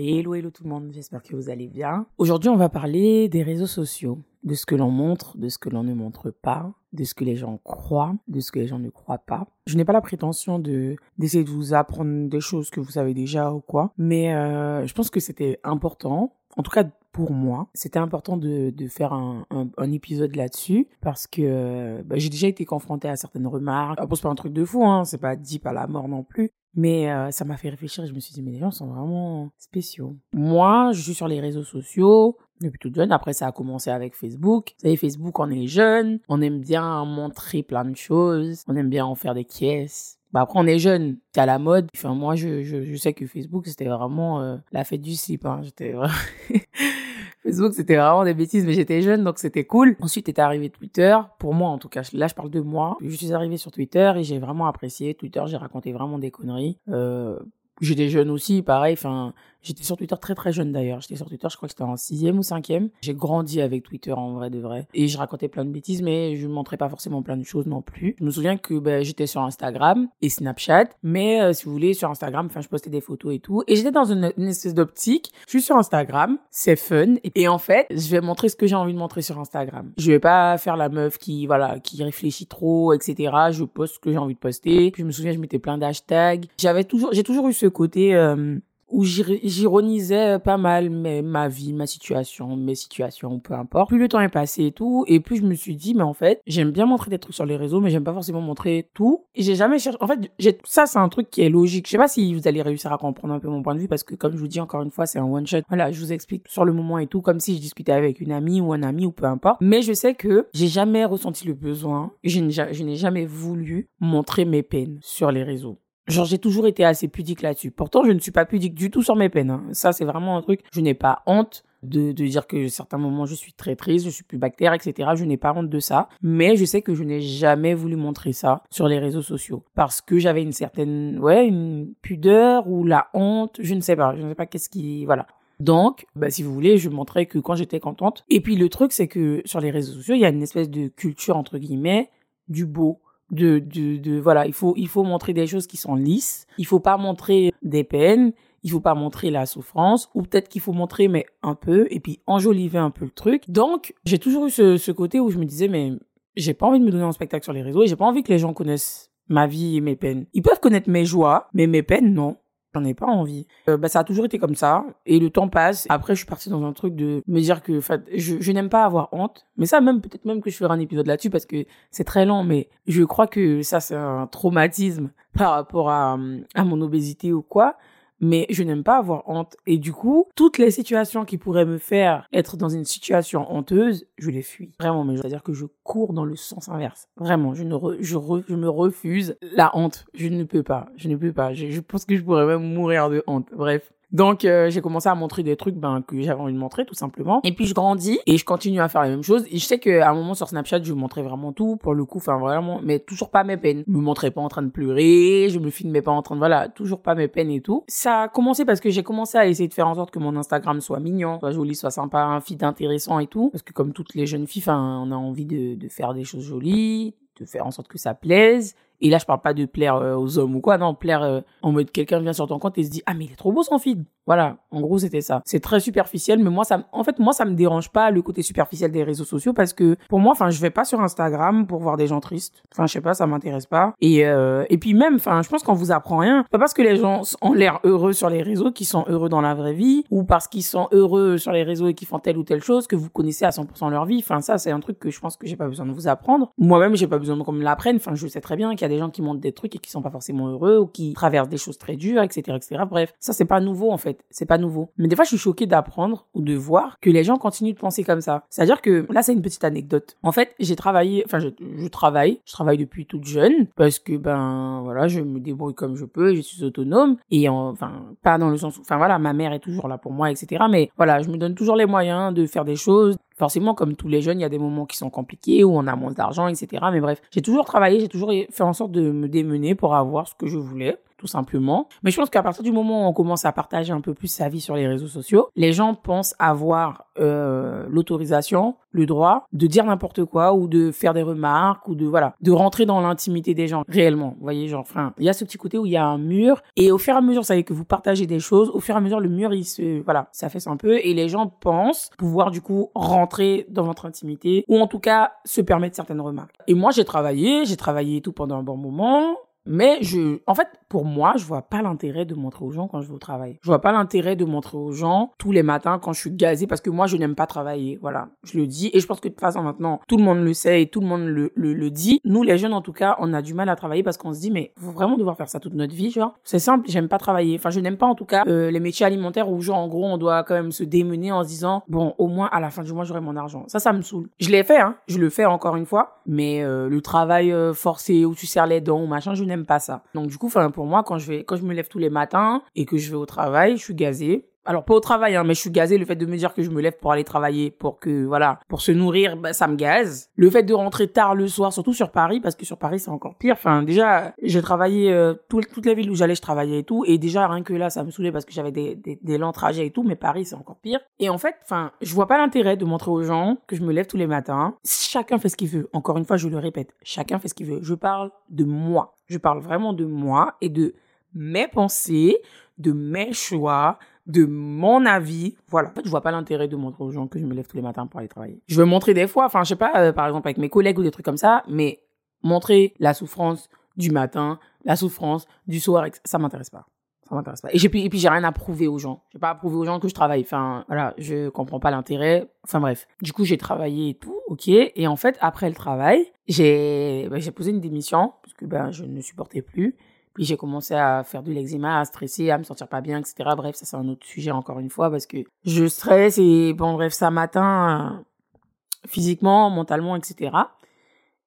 Hello, hello tout le monde, j'espère que vous allez bien. Aujourd'hui, on va parler des réseaux sociaux, de ce que l'on montre, de ce que l'on ne montre pas, de ce que les gens croient, de ce que les gens ne croient pas. Je n'ai pas la prétention de d'essayer de vous apprendre des choses que vous savez déjà ou quoi, mais euh, je pense que c'était important, en tout cas pour moi, c'était important de, de faire un, un, épisode là-dessus parce que bah, j'ai déjà été confrontée à certaines remarques. Après, c'est pas un truc de fou, hein, c'est pas dit à la mort non plus. Mais euh, ça m'a fait réfléchir et je me suis dit, mais les gens sont vraiment spéciaux. Moi, je suis sur les réseaux sociaux depuis toute jeune. Après, ça a commencé avec Facebook. Vous savez, Facebook, on est jeune. On aime bien montrer plein de choses. On aime bien en faire des caisses. Bah après, on est jeune. C'est à la mode. Enfin, moi, je, je, je sais que Facebook, c'était vraiment euh, la fête du slip. Hein. J'étais Facebook, c'était vraiment des bêtises, mais j'étais jeune, donc c'était cool. Ensuite est arrivé Twitter, pour moi en tout cas. Là, je parle de moi. Je suis arrivé sur Twitter et j'ai vraiment apprécié. Twitter, j'ai raconté vraiment des conneries. Euh, j'étais jeune aussi, pareil. Enfin, J'étais sur Twitter très très jeune d'ailleurs. J'étais sur Twitter, je crois que c'était en sixième ou cinquième. J'ai grandi avec Twitter en vrai de vrai. Et je racontais plein de bêtises, mais je ne montrais pas forcément plein de choses non plus. Je me souviens que ben, j'étais sur Instagram et Snapchat. Mais euh, si vous voulez, sur Instagram, enfin, je postais des photos et tout. Et j'étais dans une, espèce d'optique. Je suis sur Instagram, c'est fun. Et en fait, je vais montrer ce que j'ai envie de montrer sur Instagram. Je vais pas faire la meuf qui, voilà, qui réfléchit trop, etc. Je poste ce que j'ai envie de poster. Puis je me souviens, je mettais plein d'hashtags. J'avais toujours, j'ai toujours eu ce côté, euh, où j'ironisais pas mal mais ma vie, ma situation, mes situations, peu importe. Plus le temps est passé et tout, et plus je me suis dit, mais en fait, j'aime bien montrer des trucs sur les réseaux, mais j'aime pas forcément montrer tout. Et j'ai jamais cherché, en fait, ça c'est un truc qui est logique. Je sais pas si vous allez réussir à comprendre un peu mon point de vue, parce que comme je vous dis encore une fois, c'est un one shot. Voilà, je vous explique sur le moment et tout, comme si je discutais avec une amie ou un ami ou peu importe. Mais je sais que j'ai jamais ressenti le besoin, je n'ai jamais voulu montrer mes peines sur les réseaux. Genre, j'ai toujours été assez pudique là-dessus. Pourtant, je ne suis pas pudique du tout sur mes peines. Hein. Ça, c'est vraiment un truc. Je n'ai pas honte de, de dire que à certains moments, je suis très triste, je suis plus bactère, etc. Je n'ai pas honte de ça. Mais je sais que je n'ai jamais voulu montrer ça sur les réseaux sociaux. Parce que j'avais une certaine, ouais, une pudeur ou la honte. Je ne sais pas. Je ne sais pas qu'est-ce qui, voilà. Donc, bah, si vous voulez, je montrais que quand j'étais contente. Et puis, le truc, c'est que sur les réseaux sociaux, il y a une espèce de culture, entre guillemets, du beau de, de, de, voilà, il faut, il faut montrer des choses qui sont lisses. Il faut pas montrer des peines. Il faut pas montrer la souffrance. Ou peut-être qu'il faut montrer, mais un peu, et puis enjoliver un peu le truc. Donc, j'ai toujours eu ce, ce côté où je me disais, mais j'ai pas envie de me donner un spectacle sur les réseaux et j'ai pas envie que les gens connaissent ma vie et mes peines. Ils peuvent connaître mes joies, mais mes peines, non. J'en ai pas envie. Euh, bah, ça a toujours été comme ça. Et le temps passe. Après, je suis partie dans un truc de me dire que, je, je n'aime pas avoir honte. Mais ça, même, peut-être même que je ferai un épisode là-dessus parce que c'est très lent. Mais je crois que ça, c'est un traumatisme par rapport à, à mon obésité ou quoi mais je n'aime pas avoir honte. Et du coup, toutes les situations qui pourraient me faire être dans une situation honteuse, je les fuis. Vraiment, mais c'est-à-dire que je cours dans le sens inverse. Vraiment, je ne je, me refuse la honte. Je ne peux pas. Je ne peux pas. Je pense que je pourrais même mourir de honte. Bref. Donc euh, j'ai commencé à montrer des trucs ben, que j'avais envie de montrer tout simplement. Et puis je grandis et je continue à faire la même chose. Et je sais qu'à un moment sur Snapchat, je montrais vraiment tout pour le coup, enfin vraiment, mais toujours pas mes peines. Je me montrais pas en train de pleurer, je me filmais pas en train de voilà, toujours pas mes peines et tout. Ça a commencé parce que j'ai commencé à essayer de faire en sorte que mon Instagram soit mignon, soit joli, soit sympa, un feed intéressant et tout. Parce que comme toutes les jeunes filles, on a envie de, de faire des choses jolies, de faire en sorte que ça plaise et là, je parle pas de plaire euh, aux hommes ou quoi, non, plaire euh, en mode quelqu'un vient sur ton compte et se dit ah mais il est trop beau son feed. Voilà, en gros c'était ça. C'est très superficiel, mais moi ça, en fait moi ça me dérange pas le côté superficiel des réseaux sociaux parce que pour moi, enfin je vais pas sur Instagram pour voir des gens tristes. Enfin je sais pas, ça m'intéresse pas. Et euh, et puis même, enfin je pense qu'on vous apprend rien. Pas parce que les gens ont l'air heureux sur les réseaux qu'ils sont heureux dans la vraie vie ou parce qu'ils sont heureux sur les réseaux et qu'ils font telle ou telle chose que vous connaissez à 100% leur vie. Enfin ça c'est un truc que je pense que j'ai pas besoin de vous apprendre. Moi-même j'ai pas besoin qu'on me l'apprenne. Enfin je sais très bien qu'il y des gens qui montrent des trucs et qui sont pas forcément heureux ou qui traversent des choses très dures, etc., etc. Bref, ça c'est pas nouveau en fait, c'est pas nouveau. Mais des fois, je suis choquée d'apprendre ou de voir que les gens continuent de penser comme ça. C'est-à-dire que là, c'est une petite anecdote. En fait, j'ai travaillé, enfin, je, je, travaille, je travaille depuis toute jeune parce que ben voilà, je me débrouille comme je peux, je suis autonome et enfin pas dans le sens, où, enfin voilà, ma mère est toujours là pour moi, etc. Mais voilà, je me donne toujours les moyens de faire des choses, Forcément, comme tous les jeunes, il y a des moments qui sont compliqués, où on a moins d'argent, etc. Mais bref, j'ai toujours travaillé, j'ai toujours fait en sorte de me démener pour avoir ce que je voulais. Tout simplement. Mais je pense qu'à partir du moment où on commence à partager un peu plus sa vie sur les réseaux sociaux, les gens pensent avoir euh, l'autorisation, le droit de dire n'importe quoi ou de faire des remarques ou de voilà, de rentrer dans l'intimité des gens réellement. Vous voyez, genre, enfin, il y a ce petit côté où il y a un mur et au fur et à mesure, ça savez que vous partagez des choses, au fur et à mesure, le mur, il se, voilà, ça fait un peu et les gens pensent pouvoir du coup rentrer dans votre intimité ou en tout cas se permettre certaines remarques. Et moi, j'ai travaillé, j'ai travaillé tout pendant un bon moment. Mais je, en fait, pour moi, je vois pas l'intérêt de montrer aux gens quand je vais au travail. Je vois pas l'intérêt de montrer aux gens tous les matins quand je suis gazé parce que moi, je n'aime pas travailler. Voilà. Je le dis. Et je pense que de toute façon, maintenant, tout le monde le sait et tout le monde le, le, dit. Nous, les jeunes, en tout cas, on a du mal à travailler parce qu'on se dit, mais faut vraiment devoir faire ça toute notre vie, genre. C'est simple, j'aime pas travailler. Enfin, je n'aime pas, en tout cas, euh, les métiers alimentaires où, genre, en gros, on doit quand même se démener en se disant, bon, au moins, à la fin du mois, j'aurai mon argent. Ça, ça me saoule. Je l'ai fait, hein. Je le fais encore une fois. Mais euh, le travail euh, forcé où tu serres les dents ou machin, je n'aime pas ça. Donc, du coup, enfin, pour moi, quand je vais, quand je me lève tous les matins et que je vais au travail, je suis gazée. Alors pas au travail, hein, mais je suis gazée. Le fait de me dire que je me lève pour aller travailler, pour que voilà, pour se nourrir, bah, ça me gaze. Le fait de rentrer tard le soir, surtout sur Paris, parce que sur Paris c'est encore pire. Enfin déjà, j'ai travaillé euh, toutes les villes où j'allais, je travaillais et tout, et déjà rien que là, ça me saoulait parce que j'avais des, des, des lents trajets et tout. Mais Paris c'est encore pire. Et en fait, enfin, je vois pas l'intérêt de montrer aux gens que je me lève tous les matins. Chacun fait ce qu'il veut. Encore une fois, je le répète, chacun fait ce qu'il veut. Je parle de moi. Je parle vraiment de moi et de mes pensées, de mes choix, de mon avis. Voilà. En fait, je vois pas l'intérêt de montrer aux gens que je me lève tous les matins pour aller travailler. Je veux montrer des fois, enfin, je sais pas, euh, par exemple avec mes collègues ou des trucs comme ça, mais montrer la souffrance du matin, la souffrance du soir, ça m'intéresse pas. Ça m'intéresse pas. Et, j'ai, et puis, j'ai rien à prouver aux gens. J'ai pas à prouver aux gens que je travaille. Enfin, voilà, je comprends pas l'intérêt. Enfin, bref. Du coup, j'ai travaillé et tout, ok. Et en fait, après le travail, j'ai, bah, j'ai posé une démission, parce que, ben, je ne supportais plus. Puis j'ai commencé à faire de l'eczéma, à stresser, à me sentir pas bien, etc. Bref, ça c'est un autre sujet encore une fois parce que je stresse et bon bref, ça m'atteint physiquement, mentalement, etc.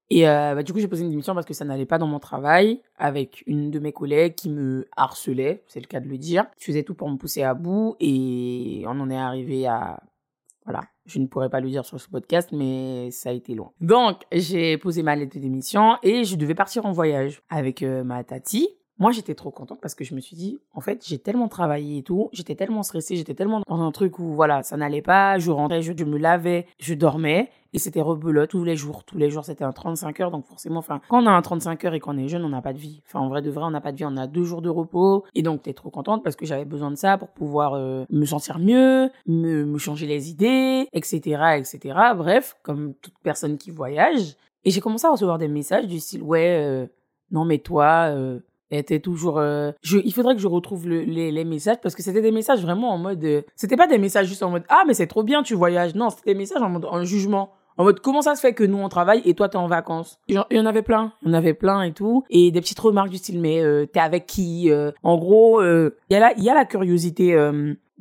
Et euh, bah, du coup, j'ai posé une démission parce que ça n'allait pas dans mon travail avec une de mes collègues qui me harcelait, c'est le cas de le dire. Je faisais tout pour me pousser à bout et on en est arrivé à... Voilà, je ne pourrais pas le dire sur ce podcast, mais ça a été loin. Donc, j'ai posé ma lettre de démission et je devais partir en voyage avec euh, ma tati moi, j'étais trop contente parce que je me suis dit, en fait, j'ai tellement travaillé et tout, j'étais tellement stressée, j'étais tellement dans un truc où, voilà, ça n'allait pas, je rentrais, je, me lavais, je dormais, et c'était rebelote tous les jours. Tous les jours, c'était un 35 heures, donc forcément, enfin, quand on a un 35 heures et qu'on est jeune, on n'a pas de vie. Enfin, en vrai de vrai, on n'a pas de vie, on a deux jours de repos, et donc t'es trop contente parce que j'avais besoin de ça pour pouvoir euh, me sentir mieux, me, changer les idées, etc., etc. Bref, comme toute personne qui voyage. Et j'ai commencé à recevoir des messages du style, ouais, euh, non mais toi, euh, était toujours euh, je, il faudrait que je retrouve le, les, les messages parce que c'était des messages vraiment en mode euh, c'était pas des messages juste en mode ah mais c'est trop bien tu voyages. Non c'était des messages en mode en jugement. En mode comment ça se fait que nous on travaille et toi t'es en vacances? Il y en avait plein. Il y en avait plein et tout. Et des petites remarques du style mais euh, t'es avec qui en gros il y a la y a la curiosité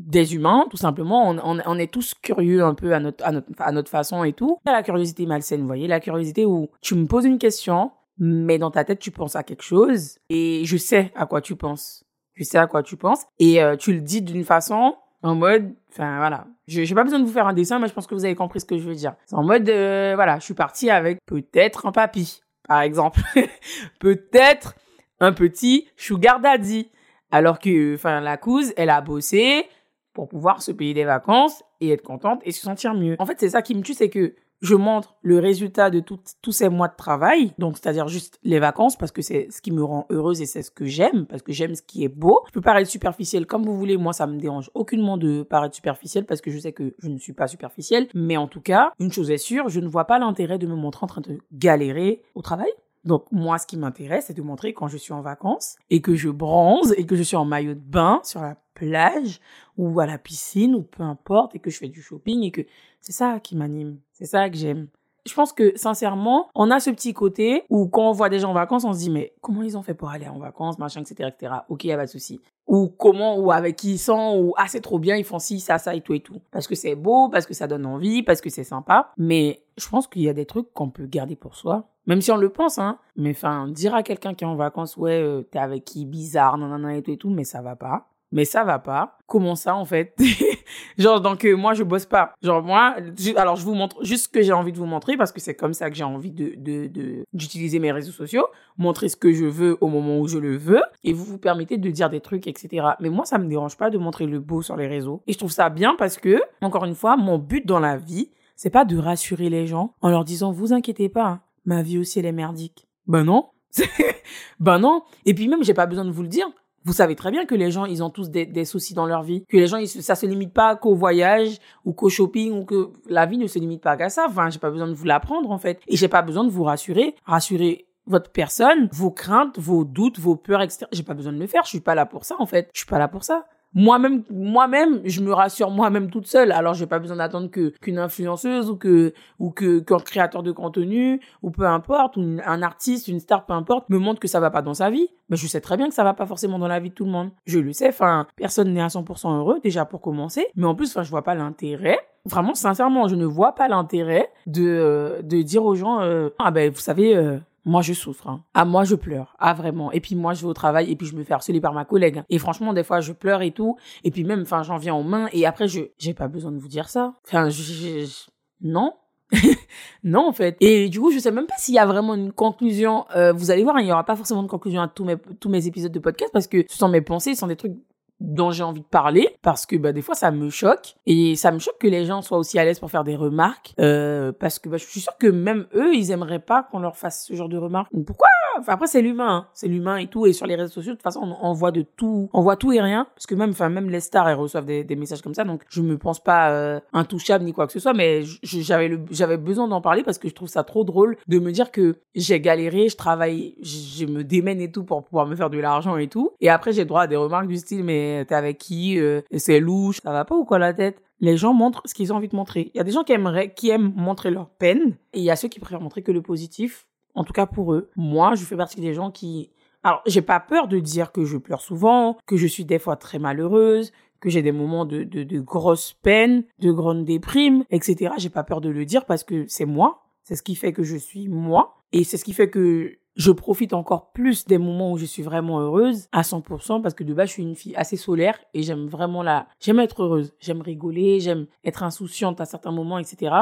des humains, tout simplement. On, on, on, est tous curieux un peu à notre, à notre, à notre façon et tout. Il y a la curiosité malsaine, vous voyez, la curiosité où tu me poses une question, mais dans ta tête, tu penses à quelque chose et je sais à quoi tu penses. Je sais à quoi tu penses et euh, tu le dis d'une façon en mode, enfin voilà, je n'ai pas besoin de vous faire un dessin, mais je pense que vous avez compris ce que je veux dire. C'est en mode, euh, voilà, je suis partie avec peut-être un papy, par exemple, peut-être un petit sugar daddy, alors que, enfin, la couse, elle a bossé pour pouvoir se payer des vacances et être contente et se sentir mieux. En fait, c'est ça qui me tue, c'est que je montre le résultat de tous ces mois de travail, donc c'est-à-dire juste les vacances, parce que c'est ce qui me rend heureuse et c'est ce que j'aime, parce que j'aime ce qui est beau. Je peux paraître superficielle comme vous voulez, moi ça me dérange aucunement de paraître superficielle, parce que je sais que je ne suis pas superficielle, mais en tout cas, une chose est sûre, je ne vois pas l'intérêt de me montrer en train de galérer au travail. Donc moi, ce qui m'intéresse, c'est de montrer quand je suis en vacances et que je bronze et que je suis en maillot de bain sur la plage ou à la piscine ou peu importe et que je fais du shopping et que c'est ça qui m'anime. C'est ça que j'aime. Je pense que sincèrement, on a ce petit côté où quand on voit des gens en vacances, on se dit mais comment ils ont fait pour aller en vacances, machin, etc., etc. Ok, y a pas de souci. Ou comment, ou avec qui ils sont, ou ah c'est trop bien, ils font ci, ça, ça et tout et tout. Parce que c'est beau, parce que ça donne envie, parce que c'est sympa. Mais je pense qu'il y a des trucs qu'on peut garder pour soi, même si on le pense, hein. Mais enfin, dire à quelqu'un qui est en vacances, ouais, euh, t'es avec qui bizarre, non et tout et tout, mais ça va pas mais ça va pas. Comment ça, en fait? Genre, donc, euh, moi, je bosse pas. Genre, moi, alors, je vous montre juste ce que j'ai envie de vous montrer parce que c'est comme ça que j'ai envie de, de, d'utiliser mes réseaux sociaux, montrer ce que je veux au moment où je le veux et vous vous permettez de dire des trucs, etc. Mais moi, ça me dérange pas de montrer le beau sur les réseaux. Et je trouve ça bien parce que, encore une fois, mon but dans la vie, c'est pas de rassurer les gens en leur disant, vous inquiétez pas, hein, ma vie aussi, elle est merdique. Ben non. ben non. Et puis même, j'ai pas besoin de vous le dire vous savez très bien que les gens, ils ont tous des, soucis dans leur vie. Que les gens, ils, ça se limite pas qu'au voyage ou qu'au shopping ou que la vie ne se limite pas qu'à ça. Enfin, j'ai pas besoin de vous l'apprendre, en fait. Et j'ai pas besoin de vous rassurer. Rassurer votre personne, vos craintes, vos doutes, vos peurs, etc. J'ai pas besoin de le faire. Je suis pas là pour ça, en fait. Je suis pas là pour ça moi-même moi-même je me rassure moi-même toute seule. Alors j'ai pas besoin d'attendre que qu'une influenceuse ou que ou que qu'un créateur de contenu ou peu importe ou un artiste une star peu importe me montre que ça va pas dans sa vie. Mais je sais très bien que ça va pas forcément dans la vie de tout le monde. Je le sais enfin personne n'est à 100% heureux déjà pour commencer. Mais en plus enfin je vois pas l'intérêt. Vraiment sincèrement je ne vois pas l'intérêt de euh, de dire aux gens euh, ah ben vous savez euh, moi je souffre. Hein. Ah moi je pleure. Ah vraiment. Et puis moi je vais au travail et puis je me fais harceler par ma collègue. Et franchement des fois je pleure et tout. Et puis même enfin j'en viens aux mains et après je j'ai pas besoin de vous dire ça. Enfin je, non. non en fait. Et du coup je sais même pas s'il y a vraiment une conclusion. Euh, vous allez voir hein, il y aura pas forcément de conclusion à tous mes tous mes épisodes de podcast parce que ce sont mes pensées, ce sont des trucs dont j'ai envie de parler parce que bah des fois ça me choque. Et ça me choque que les gens soient aussi à l'aise pour faire des remarques euh, parce que bah, je suis sûre que même eux ils aimeraient pas qu'on leur fasse ce genre de remarques. Pourquoi? Enfin après c'est l'humain hein. c'est l'humain et tout. Et sur les réseaux sociaux de toute façon on, voit de tout. On voit tout et rien. Parce que même enfin même les stars elles reçoivent des, des, messages comme ça. Donc je me pense pas euh, intouchable ni quoi que ce soit. Mais j'avais j'avais besoin d'en parler parce que je trouve ça trop drôle de me dire que j'ai galéré je travaille je me démène et tout pour pouvoir me faire de l'argent et tout. Et après j'ai droit à des remarques du style mais t'es avec qui, euh, c'est louche, ça va pas ou quoi la tête? Les gens montrent ce qu'ils ont envie de montrer. Il y a des gens qui aiment montrer leur peine, et il y a ceux qui préfèrent montrer que le positif. En tout cas pour eux. Moi, je fais partie des gens qui alors, j'ai pas peur de dire que je pleure souvent, que je suis des fois très malheureuse, que j'ai des moments de, de, de grosse peine, de grande déprime, etc. J'ai pas peur de le dire parce que c'est moi. C'est ce qui fait que je suis moi. Et c'est ce qui fait que je profite encore plus des moments où je suis vraiment heureuse à 100% parce que de base je suis une fille assez solaire et j'aime vraiment la j'aime être heureuse j'aime rigoler j'aime être insouciante à certains moments etc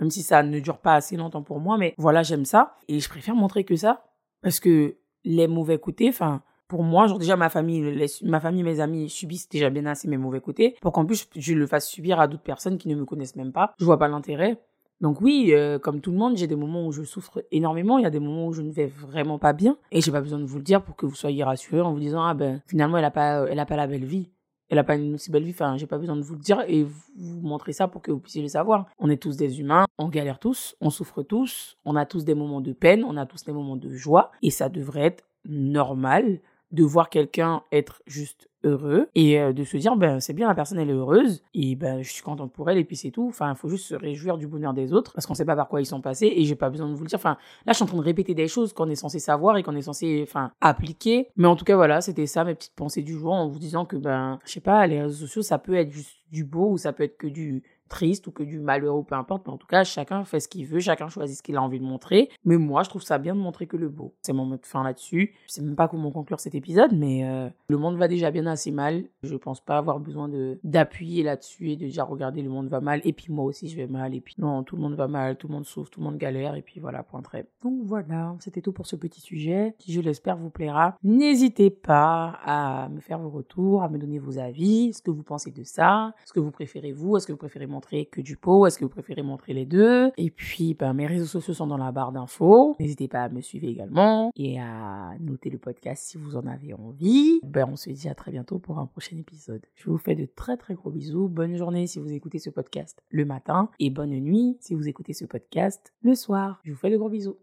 même si ça ne dure pas assez longtemps pour moi mais voilà j'aime ça et je préfère montrer que ça parce que les mauvais côtés enfin pour moi, genre déjà ma famille, ma famille, mes amis subissent déjà bien assez mes mauvais côtés, pour qu'en plus je le fasse subir à d'autres personnes qui ne me connaissent même pas. Je vois pas l'intérêt. Donc oui, euh, comme tout le monde, j'ai des moments où je souffre énormément, il y a des moments où je ne vais vraiment pas bien. Et j'ai pas besoin de vous le dire pour que vous soyez rassurés en vous disant ah ben finalement elle a pas elle a pas la belle vie. Elle a pas une aussi belle vie, enfin j'ai pas besoin de vous le dire et vous montrer ça pour que vous puissiez le savoir. On est tous des humains, on galère tous, on souffre tous, on a tous des moments de peine, on a tous des moments de joie. Et ça devrait être normal de voir quelqu'un être juste heureux et euh, de se dire ben c'est bien la personne elle est heureuse et ben je suis contente pour elle et puis c'est tout. Enfin il faut juste se réjouir du bonheur des autres parce qu'on sait pas par quoi ils sont passés et j'ai pas besoin de vous le dire. Enfin là je suis en train de répéter des choses qu'on est censé savoir et qu'on est censé enfin appliquer. Mais en tout cas voilà c'était ça mes petites pensées du jour en vous disant que ben je sais pas les réseaux sociaux ça peut être juste du beau ou ça peut être que du triste ou que du malheureux ou peu importe. Mais en tout cas, chacun fait ce qu'il veut, chacun choisit ce qu'il a envie de montrer. Mais moi, je trouve ça bien de montrer que le beau. C'est mon mot de fin là-dessus. Je sais même pas comment conclure cet épisode, mais euh, le monde va déjà bien assez mal. Je pense pas avoir besoin de d'appuyer là-dessus et de dire regardez le monde va mal et puis moi aussi je vais mal et puis non tout le monde va mal, tout le monde souffre, tout le monde galère et puis voilà point très. Donc voilà, c'était tout pour ce petit sujet qui je l'espère vous plaira. N'hésitez pas à me faire vos retours, à me donner vos avis, ce que vous pensez de ça, ce que vous préférez vous, est-ce que vous préférez que du pot Est-ce que vous préférez montrer les deux? Et puis, ben, mes réseaux sociaux sont dans la barre d'infos. N'hésitez pas à me suivre également et à noter le podcast si vous en avez envie. Ben, on se dit à très bientôt pour un prochain épisode. Je vous fais de très très gros bisous. Bonne journée si vous écoutez ce podcast le matin et bonne nuit si vous écoutez ce podcast le soir. Je vous fais de gros bisous.